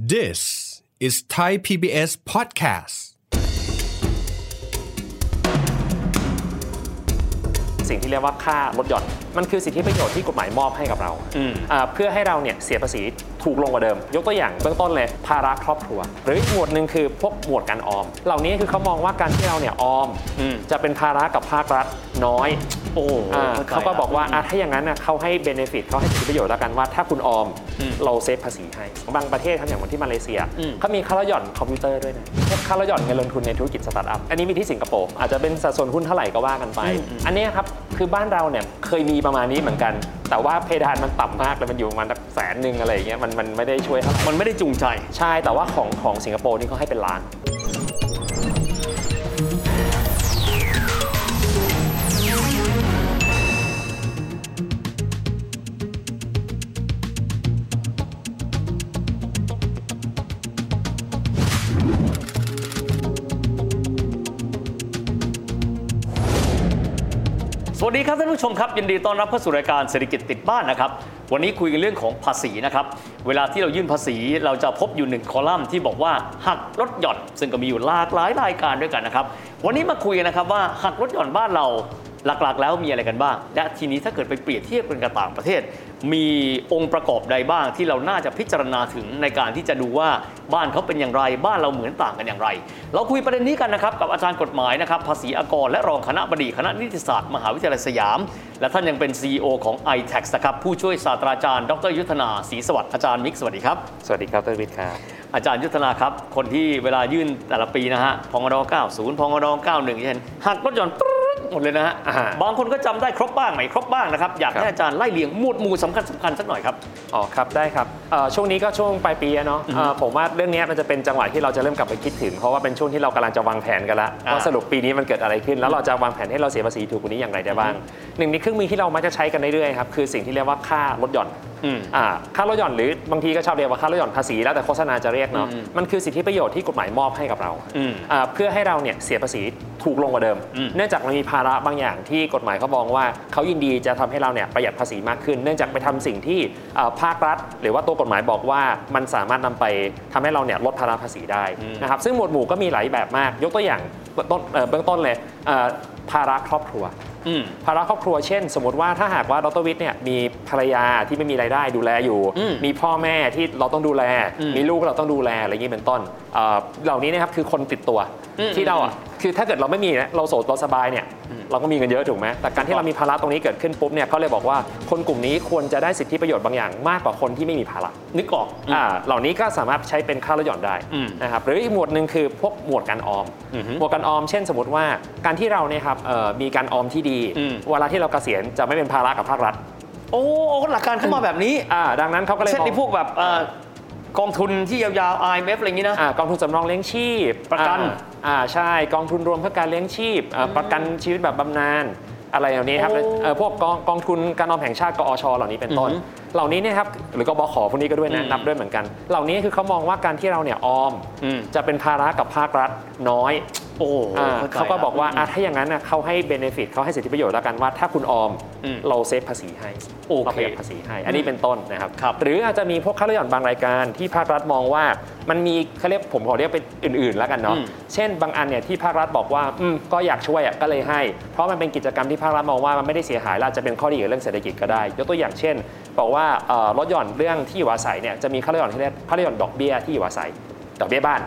This is Thai PBS podcast. สิ่งที่เรียกว่าค่าลดหย่อน มันคือสิทธิประโยชน์ที่กฎหมายมอบให้กับเราอ่าเพื่อให้เราเนี่ยเสียภาษีถูกลงกว่าเดิม ยกตัวอย่างเบื้องต้นเลยภาระครอบครัว หรืออีกหมวดหนึ่งคือพวกหมวดการออม เหล่านี้คือเขามองว่าการที่เราเนี่ยออมจะเป็นภาระกับภาครัฐน้อย โอ้อ่าข้ใจเขาก็บอกว่าอะถ้าอย่างนั้นนะเขาให้เบนฟิตเขาให้สิทธิประโยชน์แล้วกันว่า ถ้าคุณออมเรา save ภาษีให้ บางประเทศทำอย่างเหมือนที่มาเลเซียเขามีค่าลดหย่อนคอมพิวเตอร์ด้วยนะพวกค่าลดหย่อนเงินลงทุนในธุรกิจสตาร์ทอัพอันนี้มีที่สิงคโปร์อาจจะเป็นสัดส่วนหุ้นเท่าไหร่ก็ว่ากันไป อันนี้ครับคือบ้านเราเนี่ยเคยมีประมาณนี้เหมือนกัน แต่ว่าเพดานมันต่ำมากเลยมันอยู่ประมาณสักแสนหนึ่งอะไรอย่างเงี้ยมันมันไม่ได้ช่วยเท่าไหร่ มันไม่ได้จูงใจ ใช่ แต่ว่าของของสิงคโปร์นี่เขาให้เป็นล้าน สวัสดีครับท่านผู้ชมครับยินดีต้อนรับเข้าสู่รายการเศรษฐกิจติดบ้านนะครับวันนี้คุยกันเรื่องของภาษีนะครับเวลาที่เรายื่นภาษีเราจะพบอยู่หนึ่งคอลัมน์ที่บอกว่าหักลดหย่อน ซึ่งก็มีอยู่หลากหลายรายการด้วยกันนะครับวันนี้มาคุยกันนะครับว่าหักลดหย่อนบ้านเรา หลักๆ แล้วมีอะไรกันบ้าง และทีนี้ถ้าเกิดไปเปรียบเทียบกันกับต่างประเทศ มีองค์ประกอบใดบ้างที่เราน่าจะพิจารณาถึงในการที่จะดูว่าบ้านเขาเป็นอย่างไร บ้านเราเหมือนต่างกันอย่างไร เราคุยประเด็นนี้กันนะครับกับอาจารย์กฎหมายนะครับภาษีอากรและรองคณะบดีคณะนิติศาสตร์มหาวิทยาลัยสยาม และท่านยังเป็น CEO ของ i-tax นะครับผู้ช่วยศาสตราจารย์ ดรยุทธนาศรีสวัสดิ์อาจารย์มิกสวัสดีครับสวัสดีครับตวิทย์ครับอาจารย์ยุทธนาครับ คนที่เวลายื่นแต่ละปีนะฮะพงด90พงด91เช่นหักลดหย่อนปรึ๊ด หมดเลยนะฮะอ่าบางคนก็จำได้ครบบ้างไม่ครบบ้างนะครับอยากครับให้อาจารย์ไล่เรียงหมวดหมู่สำคัญสำคัญสักหน่อยครับอ๋อครับได้ครับเอ่อช่วงนี้ก็ช่วงปลายปีอะเนาะเอ่อผมว่าเรื่องนี้มันจะเป็นจังหวะที่เราจะเริ่มกลับไปคิดถึงเพราะว่าเป็นช่วงที่เรากำลังจะวางแผนกันละอ่าว่าสรุปปีนี้มันเกิดอะไรขึ้น แล้วเราจะวางแผนให้เราเสียภาษีถูกกว่านี้อย่างไรได้บ้างหนึ่งในเครื่องมือที่เรามักจะใช้กันเรื่อยๆครับคือสิ่งที่เรียกว่าค่าลดหย่อนอืมอ่าค่าลดหย่อนหรือบางทีก็ชอบเรียกว่าค่าลดหย่อนภาษีแล้วแต่โฆษณาจะเรียกเนาะอืมมันคือสิทธิประโยชน์ที่กฎหมายมอบให้กับเราอืมอ่าเพื่อให้เราเนี่ยเสียภาษีถูกลงกว่าเดิมอืมเนื่องจากมันมีภาระบางอย่างที่กฎหมายเขามองว่าเขายินดีจะทำให้เราเนี่ยประหยัดภาษีมากขึ้น เนื่องจากไปทำสิ่งที่เอ่อภาครัฐ หรือว่าตัวกฎหมายบอกว่ามันสามารถนำไปทำให้เราเนี่ยลดภาระภาษีได้นะครับซึ่งหมวดหมู่ก็มีหลายแบบมาก ยกตัวอย่างเบื้องต้นเอ่อเบื้องต้นเลยเอ่อ ภาระครอบครัวอืมภาระครอบครัวเช่น สมมติว่าถ้าหากว่าดรวิทย์เนี่ยมีภรรยาที่ไม่มีรายได้ดูแลอยู่อืมมีพ่อแม่ที่เราต้องดูแลอืมมีลูกเราต้องดูแลอะไรอย่างนี้เป็นต้นเอ่อเหล่านี้นะครับคือคนติดตัวอืมที่เราอะคือถ้าเกิดเราไม่มีนะเราโสดเราสบายเนี่ย เราก็มีเงินเยอะถูกไหมแต่การที่เรามีภาระตรงนี้เกิดขึ้นปุ๊บเนี่ยเขาเลยบอกว่าคนกลุ่มนี้ควรจะได้สิทธิประโยชน์บางอย่างมากกว่าคนที่ไม่มีภาระนึกออกอ่าเหล่านี้ก็สามารถใช้เป็นค่าลดหย่อนได้อืมนะครับหรืออีกหมวดหนึ่งคือพวกหมวดการออมอือฮึหมวดการออม เช่นสมมติว่าการที่เราเนี่ยครับเอ่อมีการออมที่ดีอืมเวลาที่เราเกษียณจะไม่เป็นภาระกับภาครัฐโอ้หลักการเข้ามาแบบนี้อ่าดังนั้นเขาก็เลยเช่นมองที่พวกแบบเอ่อ กองทุนที่ยาวๆ IMF อะไรอย่างนี้นะ อ่ากองทุนสำรองเลี้ยงชีพประกัน อ่าอ่าใช่กองทุนรวมเพื่อการเลี้ยงชีพอ่าประกันชีวิตแบบบำนาญอะไรเหล่านี้ครับโอ้ เอ่อพวกกองกองทุนการออมแห่งชาติกอชเหล่านี้เป็นต้นอือฮึเหล่านี้เนี่ยครับหรือกบขพวกนี้ก็ด้วยนะอืมนับด้วยเหมือนกัน เหล่านี้คือเขามองว่าการที่เราเนี่ยออมอืมจะเป็นภาระกับภาครัฐน้อยโอ้อ่าข้ใจเขาก็บอกว่าละอะถ้าอย่างนั้นน่ะเขาให้เบนฟิตเขาให้สิทธิประโยชน์แล้วกันว่าถ้าคุณออมอืมเราเซฟภาษีให้โอเคเราประหยัดภาษีให้ อันนี้เป็นต้นนะครับครับ หรืออาจจะมีพวกค่าลดหย่อนบางรายการที่ภาครัฐมองว่า มันมีเขาเรียกผมขอเรียกเป็นอื่น ๆ แล้วกันเนาะอืมเช่นบางอันเนี่ยที่ภาครัฐบอกว่าอืมก็อยากช่วยอะก็เลยให้ เพราะมันเป็นกิจกรรมที่ภาครัฐมองว่ามันไม่ได้เสียหายและอาจจะเป็นข้อดีกับเรื่องเศรษฐกิจก็ได้ ยกตัวอย่างเช่น บอกว่าเอ่าลดหย่อนเรื่องที่อยู่อาศัยเนี่ยจะมีค่าลดหย่อนที่เรียกค่าลดหย่อนดอกเบี้ยที่อยู่อาศัย ดอกเบี้ยบ้าน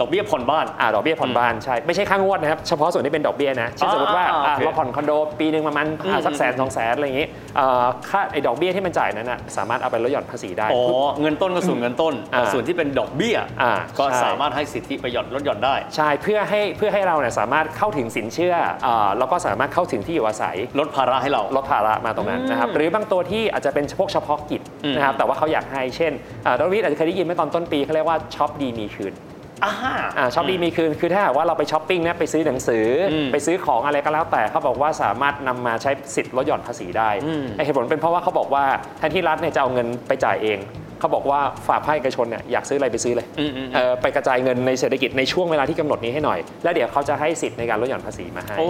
ดอกเบี้ยผ่อนบ้าน อ่าดอกเบี้ยผ่อนบ้านใช่ไม่ใช่ค่างวดนะครับ เฉพาะส่วนที่เป็นดอกเบี้ยนะเช่นสมมติว่าอ่าอ่าโอเคเราผ่อนคอนโดปีหนึ่งประมาณอ่าสักแสนสองแสนอะไรอย่างงี้เอ่อค่าไอ้ดอกเบี้ยที่มันจ่ายนั้นนะสามารถเอาไปลดหย่อนภาษีได้อ๋อเงินต้นก็ส่วนเงินต้น อ่าส่วนที่เป็นดอกเบี้ยอ่าก็ใช่ สามารถให้สิทธิประโยชน์ลดหย่อนได้ ใช่เพื่อให้เพื่อให้เราเนี่ยสามารถเข้าถึงสินเชื่ออ่าแล้วก็สามารถเข้าถึงที่อยู่อาศัย ลดภาระให้เรา ลดภาระมาตรงนั้นนะครับหรือบางตัวที่อาจจะเป็นพวกเฉพาะกิจอืมนะครับแต่ว่าเขาอยากให้เช่นอ่าดรวิทย์อาจจะเคยได้ยินเมื่อตอนต้นปีเขาเรียกว่าช็อปดีมีคืน อ่าอ่าช็อปดีมีคืนคือถ้าหากว่าเราไปช้อปปิ้งนะไปซื้อหนังสืออืมไปซื้อของอะไรก็แล้วแต่เขาบอกว่าสามารถนำมาใช้สิทธิ์ลดหย่อนภาษีได้อืมไอ้เหตุผลเป็นเพราะว่าเขาบอกว่าแทนที่รัฐเนี่ยจะเอาเงินไปจ่ายเองเขาบอกว่าฝากภาคเอกชนเนี่ยอยากซื้ออะไรไปซื้อเลยอืมอืมเอ่อไปกระจายเงินในเศรษฐกิจในช่วงเวลาที่กำหนดนี้ให้หน่อย แล้วเดี๋ยวเขาจะให้สิทธิ์ในการลดหย่อนภาษีมาให้โอ้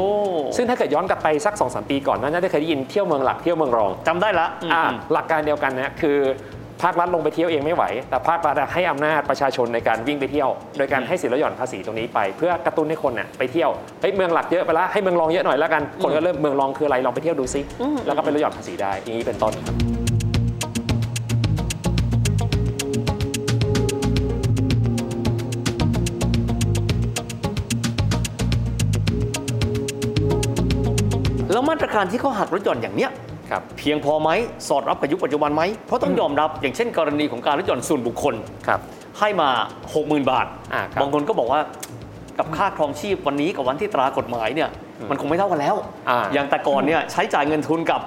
ซึ่งถ้าเกิดย้อนกลับไปสัก2สามปีก่อนน่าจะเคยได้ยินเที่ยวเมืองหลักเที่ยวเมืองรองจำได้ละอ่าอืมหลักการเดียวกันนะคือ ภาครัฐลงไปเที่ยวเองไม่ไหว แต่ภาครัฐอะให้อำนาจประชาชนในการวิ่งไปเที่ยว โดยการให้สิทธิลดหย่อนภาษีตรงนี้ไป เพื่อกระตุ้นให้คนเนี่ยไปเที่ยวเฮ้ยเมืองหลักเยอะไปละให้เมืองรองเยอะหน่อยแล้วกันคนก็เริ่มเมืองรองคืออะไรลองไปเที่ยวดูซิแล้วก็ไปลดหย่อนภาษีได้อย่างนี้เป็นต้นครับแล้วมาตรการที่เขาหักลดหย่อนอย่างเนี้ยครับ เพียงพอไหมสอดรับกับยุคปัจจุบันไหมเพราะต้องยอมรับอย่างเช่น กรณีของการลดหย่อนส่วนบุคคลครับให้มา 60,000 บาทอ่าครับบางคนก็บอกว่ากับค่าครองชีพวันนี้กับวันที่ตรากฎหมายเนี่ยมันคงไม่เท่ากันแล้วอ่าอย่างแต่ก่อนเนี่ยใช้จ่ายเงินทุนกับ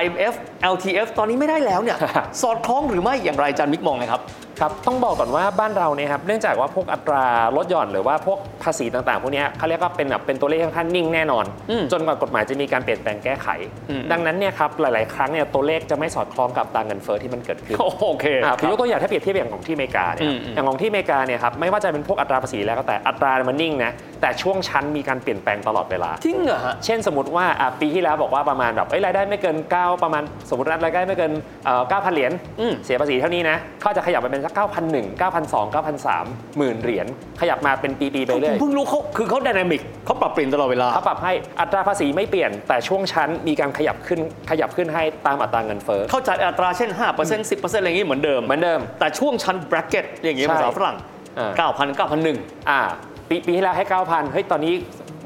IMF LTF ตอนนี้ไม่ได้แล้วเนี่ย สอดคล้องหรือไม่อย่างไรอาจารย์มิกมองนะครับครับต้องบอกก่อนว่าบ้านเราเนี่ยครับเนื่องจากว่าพวกอัตราลดหย่อนหรือว่าพวกภาษีต่างๆพวกเนี้ยเขาเรียกว่าเป็นแบบเป็นตัวเลขค่อนข้างนิ่งแน่นอนอืมจนกว่ากฎหมายจะมีการเปลี่ยนแปลงแก้ไขอืมดังนั้นเนี่ยครับหลายๆ ครั้งเนี่ยตัวเลขจะไม่สอดคล้องกับตราเงินเฟ้อที่มันเกิดขึ้นโอเคอ่าคผมรับยกตัวอย่างถ้าเปรียบเทียบอย่างของที่อเมริกาเนี่ยครับอืมอืมอย่างของที่อเมริกาเนี่ยครับไม่ว่าจะเป็นพวกอัตราภาษีแล้วก็แต่อัตรามันนิ่งนะแต่ช่วงชั้นมีการเปลี่ยนแปลงตลอดเวลาจริงเหรอฮะเช่นสมมติว่าอะปีที่แล้วบอกว่าประมาณแบบเอ้ยรายได้ไม่เกิน9ประมาณสมมติรายได้ไม่เกินเอ่อ9,000เหรียญอืมเสียภาษีเท่านี้นะเขาจะขยับไปเป็นสัก9,001 9,002 9,003หมื่นเหรียญขยับมาเป็นปีๆไปผมเรื่อยเพิ่งรู้เขาคือเขา d y นามิกเขาปรับเปลี่ยนตลอดเวลาเขาปรับให้อัตราภาษีไม่เปลี่ยน แต่ช่วงชั้นมีการขยับขึ้นขยับขึ้นให้ตามอัตราเงินเฟ้อเข้าใจอัตราเช่น5% 10%อะไรอย่างนี้เหมือนเดิมเหมือนเดิม แต่ช่วงชั้น bracket อย่างนี้ใช่ภาษาฝรั่งอ่า9,000 9,001อ่าปีปีที่แล้วให้ 9,000เฮ้ยตอนนี้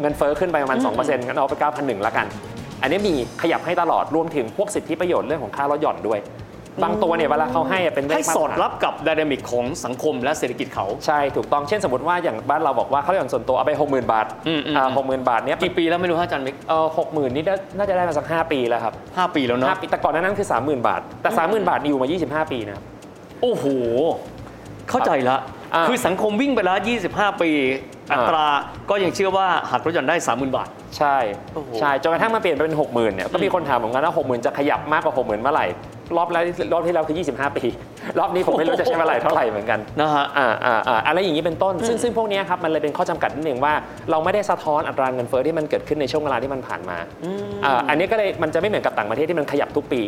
เงินเฟ้อขึ้นไปประมาณ2%งั้นเอาไป 9,001ละกัน อันนี้มีขยับให้ตลอดรวมถึงพวกสิทธิประโยชน์เรื่องของค่าลดหย่อนด้วย บางตัวเนี่ยเวลาเขาให้อะเป็นเลขให้มาตสรอดฐานรับกับ d y นามิกของสังคมและเศรษฐกิจเขา ใช่ ถูกต้องเช่นสมมติว่าอย่างบ้านเราบอกว่าค่าลดหย่อนส่วนตัวเอาไป 60,000 บาทอืมอืมอ่า60,000บาทเนี้ยกี่ปีแล้วไม่รู้ฮะอาจารย์มิกเออ60,000นี่น่าจะได้มาสัก 5 ปีแล้วครับ5ปีแล้วเนาะห้าปีแต่ก่อนหนานั้นคือ 30,000 บาท แต่ 30,000 บาทนี่อยู่มา 25 ปีนะครับ โอ้โห เข้าใจละ อ่าคือสังคมวิ่งไปแล้ว 25 ปี อ่า อัตราก็ยังเชื่อว่าหักลดหย่อนได้ 30,000 บาท ใช่โอ้โห ใช่จนกระทั่งมาเปลี่ยนไปเป็น 60,000เนี่ยก็มีคนถามเหมือนกันว่า60,000 จะขยับมากกว่า 60,000 เมื่อไหร่รอบแล้วรอบที่แล้วคือ 25 ปี รอบนี้ผมไม่รู้จะใช้เวลาเท่าไหร่เหมือนกัน นะฮะ อ่าอ่าอ่าอะไรอย่างนี้เป็นต้น ซึ่งซึ่งพวกเนี้ยครับมันเลยเป็นข้อจำกัดนิดหนึ่งว่าเราไม่ได้สะท้อนอัตราเงินเฟ้อที่มันเกิดขึ้นในช่วงเวลาที่มันผ่านมาอ่าอันนี้ก็เลยมันจะไม่เหมือนกับต่างประเทศที่มันขยับทุกปี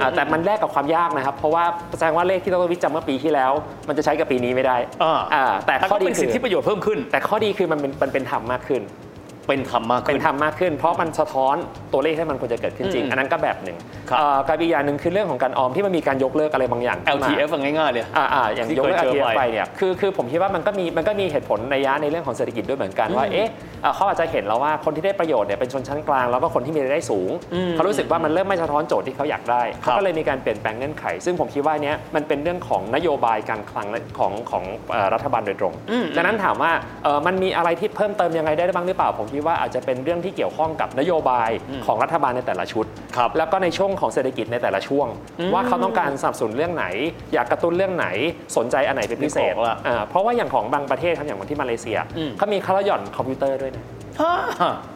อ่าแต่มันแลกกับความยากนะครับ เพราะว่าแสดงว่าเลขที่ดรวิทย์จำเมื่อปีที่แล้ว มันจะใช้กับปีนี้ไม่ได้อ่า อ่าแต่แต่ข้อก็ดีเป็นคืสิทอธิประโยชน์เพิ่มขึ้น แต่ข้อดีคือมันเป็นมันเป็นธรรมมากขึ้น เป็นธรรมมากเป็ขึ้นนธรรมมากขึ้น เพราะมันสะท้อนตัวเลขที่มันควรจะเกิดขึ้นจริงอืมอันนั้นก็แบบหนึ่งครับเอ่อกับอีกอย่างหนึ่งคือเรื่องของการออมที่มันมีการยกเลิกอะไรบางอย่างขึ้นมา LTF อะง่ายๆเลยอ่าอ่าอย่างที่ยกเลิกเคยเจอ LTF ไปไปเนี่ยคือคือผมคิดว่ามันก็มีมันก็มีเหตุผลในยะในเรื่องของเศรษฐกิจด้วยเหมือนกันว่าเอ๊ะเอ่อเขาอาจจะเห็นแล้วว่าคนที่ได้ประโยชน์เนี่ยเป็นชนชั้นกลางแล้วก็คนที่มีรายได้สูงอืมเขารู้สึกว่ามันเริ่มไม่สะท้อนโจทย์ที่เขาอยากได้ครัเขาบก็เลยมีการเปลี่ยนแปลงเงื่อนไข ซึ่งผมคิดว่าเนี้ยมันเป็นเรื่องของนโยบายการคลังและของของเอ่อรัฐบาลโดยตรงอืมดังนั้นถามว่าเอ่อมันมีอะไรที่เพิ่มเติมยังไงได้บ้างหรือเปล่าผมคิดว่าอาจจะเป็นเรื่องที่เกี่ยวข้องกับนโยบายของรัฐบาลในแต่ละชุดครับแล้วก็ในช่วงของเศรษฐกิจในแต่ละช่วงอืมว่าเขาต้องการสนับสนุนเรื่องไหน อยากกระตุ้นเรื่องไหนสนใจอันไหนเป็นพิเศษนึกออกละอ่าเพราะว่าอย่างของบางประเทศครับอย่างที่มาเลเซียอืมเขามีค่าลดหย่อนคอมพิวเตอร์ด้วยนะฮะ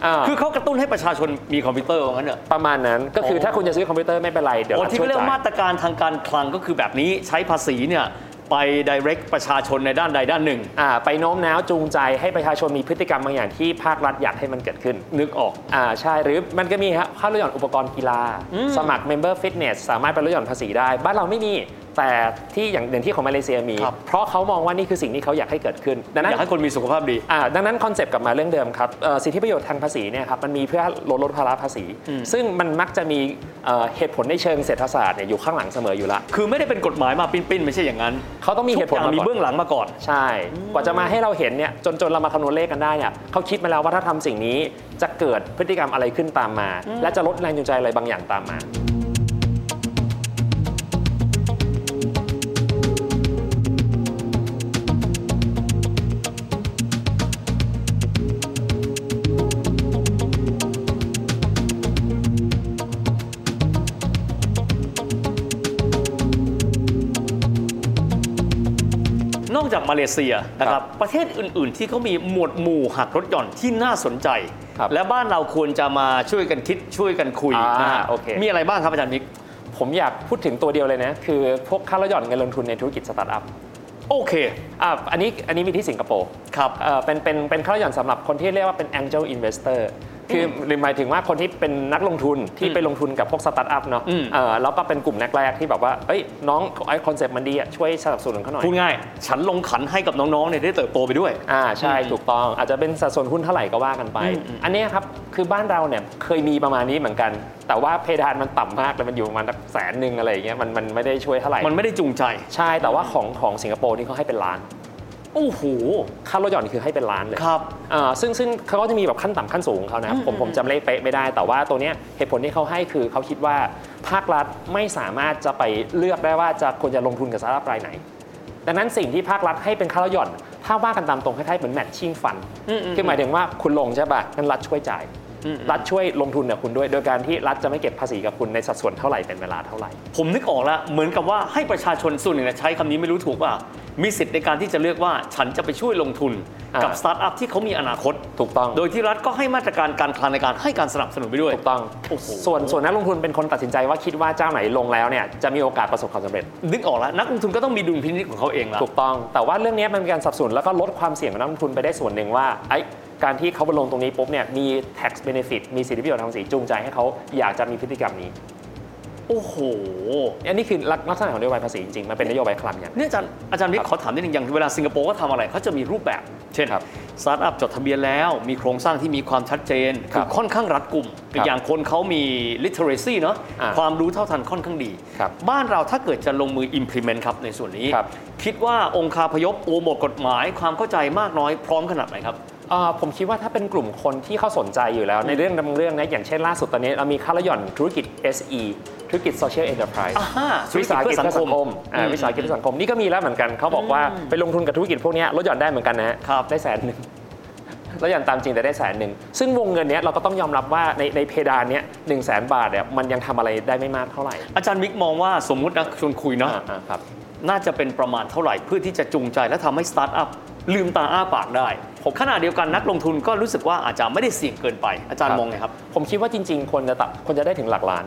อ่าคือเขากระตุ้นให้ประชาชนมีคอมพิวเตอร์ว่างั้นเนอะประมาณนั้นก็คือโอ้ถ้าคุณจะซื้อคอมพิวเตอร์ไม่เป็นไรเดี๋ยวโอ้รัฐที่ช่วยเรียกว่าว่ายมาตรการทางการคลังก็คือแบบนี้ใช้ภาษีเนี่ย ไป direct ประชาชนในด้านใดด้านหนึ่ง อ่าไปโน้มน้าวจูงใจให้ประชาชนมีพฤติกรรมบางอย่างที่ภาครัฐอยากให้มันเกิดขึ้น นึกออกอ่าใช่หรือมันก็มีครับค่าลดหย่อนอุปกรณ์กีฬาอืมสมัคร Member Fitness สามารถไปลดหย่อนภาษีได้ บ้านเราไม่มี แต่ที่อย่างอย่างที่ของมาเลเซียมี ครับ เพราะเขามองว่านี่คือสิ่งที่เขาอยากให้เกิดขึ้น ดังนั้อนยากให้คนมีสุขภาพดี อ่าดังนั้นคอนเซปต์กลับมาเรื่องเดิมครับเอ่อสิทธิประโยชน์ทางภาษีเนี่ยครับมันมีเพื่อลดลดภาระภาษีอืมซึ่งมันมักจะมีเอ่อเหตุผลในเชิงเศรษฐศาสตร์เนี่ยอยู่ข้างหลังเสมออยู่ละ คือไม่ได้เป็นกฎหมายมาปิ้นๆไม่ใช่อย่างนั้นเขาต้องมีเหตุผลทุกอย่างมามีก่อน เบื้องหลังมาก่อน ใช่ กว่าจะมาให้เราเห็นเนี่ยจนจนเรามาคำนวณเลขกันได้เนี่ยเขาคิดมาแล้วว่าถ้าทำสิ่งนี้จะเกิดพฤติกรรมอะไรขึ้นตามมา และจะลดแรงจูงใจอะไรบางอย่างตามมา นอกจากมาเลเซียนะครับประเทศอื่น ๆ ที่เขามีหมวดหมู่หักลดหย่อนที่น่าสนใจครับและบ้านเราควรจะมาช่วยกันคิดช่วยกันคุยอ่านนะฮะโอเคมีอะไรบ้างครับอาจารย์มิกผมอยากพูดถึงตัวเดียวเลยนะคือพวกค่าลดหย่อนเงินลงทุนในธุรกิจสตาร์ทอัพโอเคอะอันนี้อันนี้มีที่สิงคโปร์ครับเอ่อเป็นเป็นเป็นค่าลดหย่อนสำหรับคนที่เรียกว่าเป็น angel investor คือหมายถึงว่าคนที่เป็นนักลงทุนที่ไปลงทุนกับพวกสตาร์ทอัพเนาะอืมเออแล้วก็เป็นกลุ่มแรกๆที่แบบว่าเอ้ยน้องไอ้ concept มันดีอะช่วยสนับสนุนเขาหน่อยพูดง่ายๆ ฉันลงขันให้กับน้องๆเนี่ยได้เติบโตไปด้วยอ่าใช่อืมถูกต้องอาจจะเป็นสัดส่วนหุ้นเท่าไหร่ก็ว่ากันไปอืมอืมอันเนี้ยครับคือบ้านเราเนี่ยเคยมีประมาณนี้เหมือนกัน แต่ว่าเพดานมันต่ำมากเลยมันอยู่ประมาณสักแสนหนึ่งอะไรอย่างเงี้ยมันมันไม่ได้ช่วยเท่าไหร่มันไม่ได้จูงใจ ใช่แต่ว่าของของสิงคโปร์นี่เขาให้เป็นล้าน โอ้โหค่าลดหย่อนคือให้เป็นล้านเลยครับอ่าซึ่งซึ่งเขาก็จะมีแบบขั้นต่ำขั้นสูงของเขานะครับอืมผมผมจำเลขเป๊ะไม่ได้ แต่ว่าตัวเนี้ยเหตุผลที่เขาให้คือเขาคิดว่าภาครัฐไม่สามารถจะไปเลือกได้ว่าจะควรจะลงทุนกับสตาร์ทอัพรายไหน ดังนั้นสิ่งที่ภาครัฐให้เป็นค่าลดหย่อน ถ้าว่ากันตามตรงคล้ายๆเหมือนแมทชิ่งฟันอืมอืมคือหมายถึงว่าคุณลงใช่ป่ะงั้นรัฐช่วยจ่ายอืมรัฐช่วยลงทุนกับคุณด้วย โดยการที่รัฐจะไม่เก็บภาษีกับคุณในสัดส่วนเท่าไหร่เป็นเวลาเท่าไหร่ ผมนึกออกแล้วเหมือนกับว่าให้ประชาชนส่วนหนึ่งนะใช้คำนี้ไม่รู้ถูกว่า มีสิทธิ์ในการที่จะเลือกว่าฉันจะไปช่วยลงทุนกับอ่าสตาร์ทอัพที่เขามีอนาคต ถูกต้อง โดยที่รัฐก็ให้มาตรการการคลังในการให้การสนับสนุนไปด้วย ถูกต้องโอ้โหส่วนส่วนนักลงทุนเป็นคนตัดสินใจว่าคิดว่าเจ้าไหนลงแล้วเนี่ยจะมีโอกาสประสบความสำเร็จ นึกออกแล้วนักลงทุนก็ต้องมีดุลพินิจของเขาเองแล้วถูกต้อง แต่ว่าเรื่องนี้มันเป็นการสนับสนุนแล้วก็ลดความเสี่ยงของนักลงทุนไปได้ส่วนหนึ่งว่าไอ้การที่เขาไปลงตรงนี้ปุ๊บเนี่ยมี tax benefit มีสิทธิประโยชน์ทางภาษีจูงใจให้เขาอยากจะมีพฤติกรรมนี้ โอ้โหอันนี้คือลักษณะของนโยบายภาษีจริงๆ มันเป็นนโยบายคลังอย่างเนี่ยอาจารย์อาจารย์วิทย์ขอถามนิดนึงอย่างเวลาสิงคโปร์ก็ทำอะไรเขาจะมีรูปแบบ เช่นครับสตาร์ทอัพจดทะเบียนแล้ว มีโครงสร้างที่มีความชัดเจนครัคือบค่อนข้างรัดกุมครับอย่างคนเขามี literacy เนาะอ่าความรู้เท่าทันค่อนข้างดีครับบ้านเราถ้าเกิดจะลงมือ implement ครับในส่วนนี้ครับคิดว่าองค์คาพยพตัวบทกฎหมายความเข้าใจมากน้อยพร้อมขนาดไหนครับเอ่อ ผมคิดว่าถ้าเป็นกลุ่มคนที่เขาสนใจอยู่แล้ว ในเรื่องบางเรื่องนะอย่างเช่นล่าสุดตอนนี้เรามีค่าละหย่อนธุรกิจ SE ธุรกิจ Social Enterprise อ่าฮะวิสาหกิจเพื่อสังคมอ่าอืมวิสาหกิจเพื่อสังคมนี่ก็มีแล้วเหมือนกันเขาบอกว่าไปลงทุนกับธุรกิจพวกเนี้ยลดหย่อนได้เหมือนกันนะฮะครับได้แสนหนึ่งลดหย่อนตามจริงแต่ได้แสนหนึ่ง ซึ่งวงเงินเนี้ยเราก็ต้องยอมรับว่าในในเพดานเนี้ยหนึ่งแสนบาทเนี่ยมันยังทำอะไรได้ไม่มากเท่าไหร่ อาจารย์มิกมองว่าสมมุตินะชวนคุยเนาะอ่าอ่าครับน่าจะเป็นประมาณเท่าไหร่ เพื่อที่จะจูงใจและทำให้สตาร์ทอัพลืมตาอ้าปากได้ ผมขณะเดียวกันนักลงทุนก็รู้สึกว่าอาจจะไม่ได้เสี่ยงเกินไปอาจารย์ครับมองไงครับ ผมคิดว่าจริงๆควรจะตับควรจะได้ถึงหลักล้าน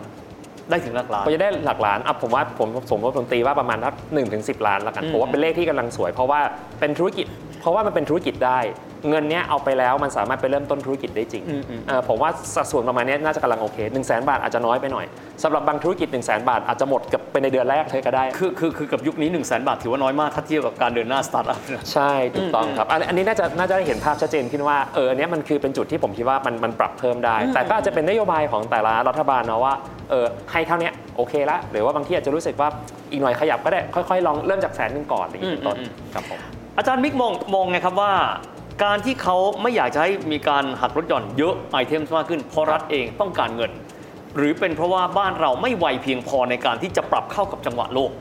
ได้ถึงหลักล้านควรจะได้หลักล้านอะผมว่าผมสมมติผมตีว่าประมาณสักหนึ่งถึงสิบล้านแล้วกันอืมผมว่าเป็นเลขที่กำลังสวย เพราะว่าเป็นธุรกิจ เพราะว่ามันเป็นธุรกิจได้ เงินเนี้ยเอาไปแล้วมันสามารถไปเริ่มต้นธุรกิจได้จริงอืมอืมเอ่อผมว่าสัดส่วนประมาณเนี้ยน่าจะกำลังโอเค1นึ่งแสนบาทอาจจะน้อยไปหน่อยสำหรับบางธุรกิจ1นึ่งแสนบาทอาจจะหมดกับไปในเดือนแรกเลยก็ได้ คือคือคือกับยุคนี้1นึ่งแสนบาทถือว่าน้อยมากถ้าเทียบกับการเดินหน้าสตาร์ทอัพนะใช่ถูกต้องครับอันอันนี้น่าจะน่าจะได้เห็นภาพชัดเจนขึ้นว่าเอออันเนี้ยมันคือเป็นจุดที่ผมคิดว่ามันมันปรับเพิ่มได้ แต่ก็อาจจะเป็นนโยบายของแต่ละรัฐบาลเนาะว่าเออให้เท่าเนี้ยโอเคละหรือว่าบางที่อาจจะรู้สึกว่าอีกหน่อยขยับก็ได้ค่อยๆลองเริ่มจากแสนหนึ่งก่อนอะไรอย่างนี้เป็นต้นอืมครับผม อาจารย์มิกมองมองไงครับว่า การที่เขาไม่อยากจะให้มีการหักลดหย่อนเยอะไอเทมมากขึ้นเพราะรัฐเองต้องการเงิน หรือเป็นเพราะว่าบ้านเราไม่ไวเพียงพอในการที่จะปรับเข้ากับจังหวะโลก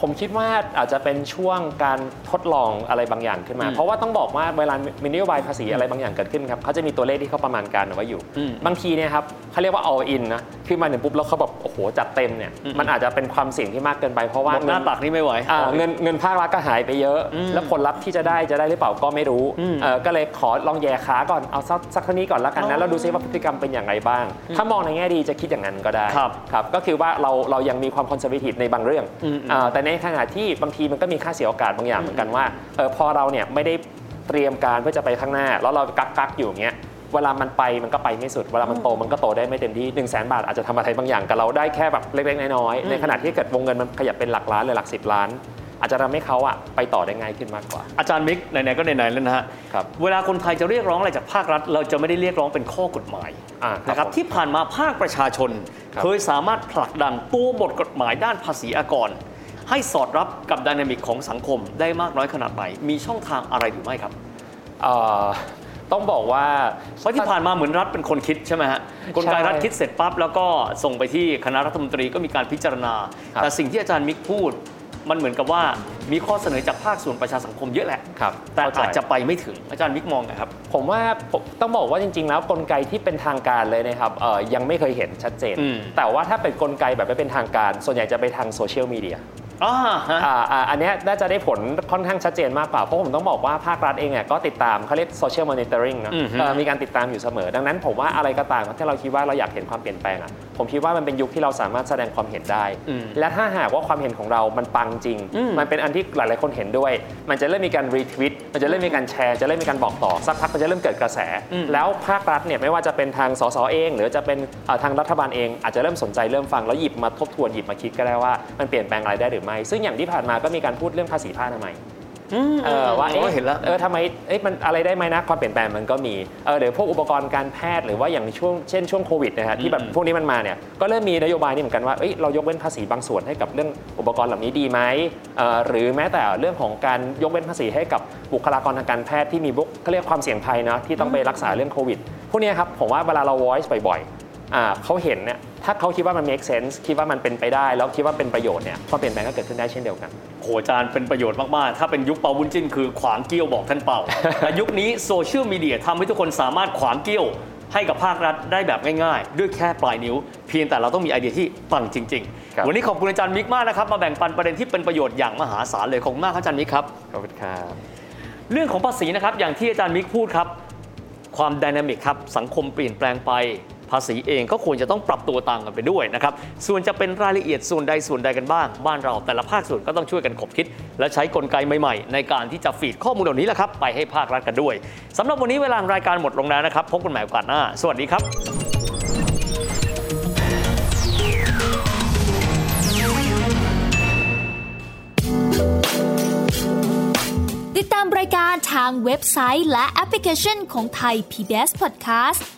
ผมคิดว่าอาจจะเป็นช่วงการทดลองอะไรบางอย่างขึ้นมาอืมเพราะว่าต้องบอกว่าเวลามีนโยบายภาษีอะไรบางอย่างเกิดขึ้นครับเขาจะมีตัวเลขที่เขาประมาณการเอาไว้อยู่อืมบางทีเนี่ยครับเขาเรียกว่า all in นะคือมาถึงปุ๊บแล้วเขาแบบโอ้โหจัดเต็มเนี่ยอืมมันอาจจะเป็นความเสี่ยงที่มากเกินไปเพราะว่าบอกหน้าเงินตักนี่ไม่ไหวอ่าเงินเงินภาครัฐก็หายไปเยอะอืมแล้วผลลัพธ์ที่จะได้จะได้หรือเปล่าก็ไม่รู้อืมเอ่อก็เลยขอลองแย่ขาก่อนเอาสักสักเท่านี้ก่อนแล้วกันอ๋นะอแล้วดูซิว่าพฤติกรรมเป็นอย่างไรบ้าง ถ้ามองในแง่ดีจะคิดอย่างนั้นก็ได้ครับครับก็คือว่าเราเรายังมีความคอนเซอร์วทีฟในบางเรื่องอืมอ่าแต่ในขณะที่บางทีมันก็มีค่าเสียโอกาสบางอย่างเหมือนกันว่าเออพอเราเนี่ยไม่ได้เตรียมการเพื่อจะไปข้างหน้า แล้วเรากักกักๆอยู่อย่างเงี้ยเวลามันไปมันก็ไปไม่สุด เวลามันโตมันก็โตได้ไม่เต็มที่1นึ่งแสนบาทอาจจะทำอะไรบางอย่างกับเราได้แค่แบบเล็กๆน้อยอืมๆในขณะที่เกิดวงเงินมันขยับเป็นหลักล้านหรือหลักสิบล้าน อาจจะทำให้เขาอะไปต่อได้ง่ายขึ้นมากกว่า อาจารย์มิกไหนๆก็ไหนๆแล้วนะฮะครับเวลาคนไทยจะเรียกร้องอะไรจากภาครัฐ เราจะไม่ได้เรียกร้องเป็นข้อกฎหมายอ่านะครับผม ที่ผ่านมาภาคประชาชน ครับ เคยสามารถผลักดันตัวบทกฎหมายด้านภาษีอากร ให้สอดรับกับดินามิกของสังคมได้มากน้อยขนาดไหนมีช่องทางอะไรหรือไม่ครับ เอ่อต้องบอกว่า เพราะที่ผ่านมาเหมือนรัฐเป็นคนคิดใช่ไหมฮะกลไกรัฐคิดเสร็จปั๊บแล้วก็ส่งไปที่คณะรัฐมนตรีก็มีการพิจารณา ครับ แต่สิ่งที่อาจารย์มิกพูด มันเหมือนกับว่ามีข้อเสนอจากภาคส่วนประชาสังคมเยอะแหละ ครับแต่เข้ใจอาจจะไปไม่ถึงอาจารย์มิกมองไงครับ ผมว่าผมต้องบอกว่าจริง ๆ แล้วกลไกที่เป็นทางการเลยนะครับเอ่อยังไม่เคยเห็นชัดเจน อืม แต่ว่าถ้าเป็นกลไกแบบไม่เป็นทางการ ส่วนใหญ่จะไปทางโซเชียลมีเดีย อ่าฮะ อ่าอ่าอันเนี้ยน่าจะได้ผลค่อนข้างชัดเจนมากกว่า เพราะผมต้องบอกว่าภาครัฐเองเนี่ยก็ติดตามเขาเรียก social monitoring นะอือฮึ เอ่อมีการติดตามอยู่เสมอ ดังนั้นผมว่าอะไรก็ตามที่เราคิดว่าเราอยากเห็นความเปลี่ยนแปลงอะผมคิดว่ามันเป็นยุคที่เราสามารถแสดงความเห็นได้ อืม และถ้าหากว่าความเห็นของเรามันปังจริง อืมมันเป็นอันที่หลาย ๆ คนเห็นด้วย มันจะเริ่มมีการรีทวิต มันจะเริ่มมีการแชร์ จะเริ่มมีการบอกต่อ สักพักมันจะเริ่มเกิดกระแส อืม แล้วภาครัฐเนี่ยไม่ว่าจะเป็นทางสสเอง หรือจะเป็นเอ่อทางรัฐบาลเองอาจจะเริ่มสนใจเริ่มฟังแล้วหยิบมาทบทวนหยิบมาคิดก็ได้ว่ามันเปลี่ยนแปลงอะไรได้หรือไม่ซึ่งอย่างที่ผ่านมาก็มีการพูดเรื่องภาษีผ้าอนามัยเออว่าโอ้เอ๊ะเห็นแล้วเออทำไมเอ๊ะมันอะไรได้ไหมนะความเปลี่ยนแปลงมันก็มีเออเดี๋ยวพวกอุปกรณ์การแพทย์หรือว่าอย่างช่วงเช่นช่วงโควิดนะฮะที่แบบอืมพวกนี้มันมาเนี่ยก็เริ่มมีนโยบายนี่เหมือนกันว่าเอ้ยเรายกเว้นภาษีบางส่วนให้กับเรื่องอุปกรณ์เหล่านี้ดีไหมเอ่อหรือแม้แต่เรื่องของการยกเว้นภาษีให้กับบุคลากรทางการแพทย์ที่มีบุคเขาเรียกความเสี่ยงภัยเนาะที่ต้องไปรักษาเรื่องโควิดพวกเนี้ยครับผมว่าเวลาเรา voice บ่อยๆอ่าเขาเห็นเนี่ย ถ้าเขาคิดว่ามัน make sense คิดว่ามันเป็นไปได้ แล้วคิดว่าเป็นประโยชน์เนี่ยความเปลี่ยนแปลงก็เกิดขึ้นได้เช่นเดียวกันโหอาจารย์เป็นประโยชน์มาก ๆ ถ้าเป็นยุคเปาบุญจิ้นคือขวางเกี้ยวบอกท่านเป่าแต่ยุคนี้โซเชียลมีเดียทำให้ทุกคนสามารถขวางเกี้ยวให้กับภาครัฐได้แบบง่ายๆ ด้วยแค่ปลายนิ้ว เพียงแต่เราต้องมีไอเดียที่ปังจริงครับๆวันนี้ขอบคุณอาจารย์มิกมากนะครับ มาแบ่งปันประเด็นที่เป็นประโยชน์อย่างมหาศาลเลยขอบคุณมากครับอาจารย์มิกครับขอบคุณครับเรื่องของภาษีนะครับอย่างที่อาจารย์มิกพูดครับ ความดินามิกครับสังคมเปลี่ยนแปลงไป ภาษีเองก็ควรจะต้องปรับตัวตามกันไปด้วยนะครับ ส่วนจะเป็นรายละเอียดส่วนใดส่วนใดกันบ้าง บ้านเราแต่ละภาคส่วนก็ต้องช่วยกันขบคิด และใช้กลไกใหม่ๆ ในการที่จะฟีดข้อมูลเหล่านี้แหละครับไปให้ภาครัฐกันด้วยสำหรับวันนี้เวลารายการหมดลงแล้วนะครับพบกันใหม่โอกาสหน้า สวัสดีครับติดตามรายการทางเว็บไซต์และแอปพลิเคชันของไทย PBS Podcast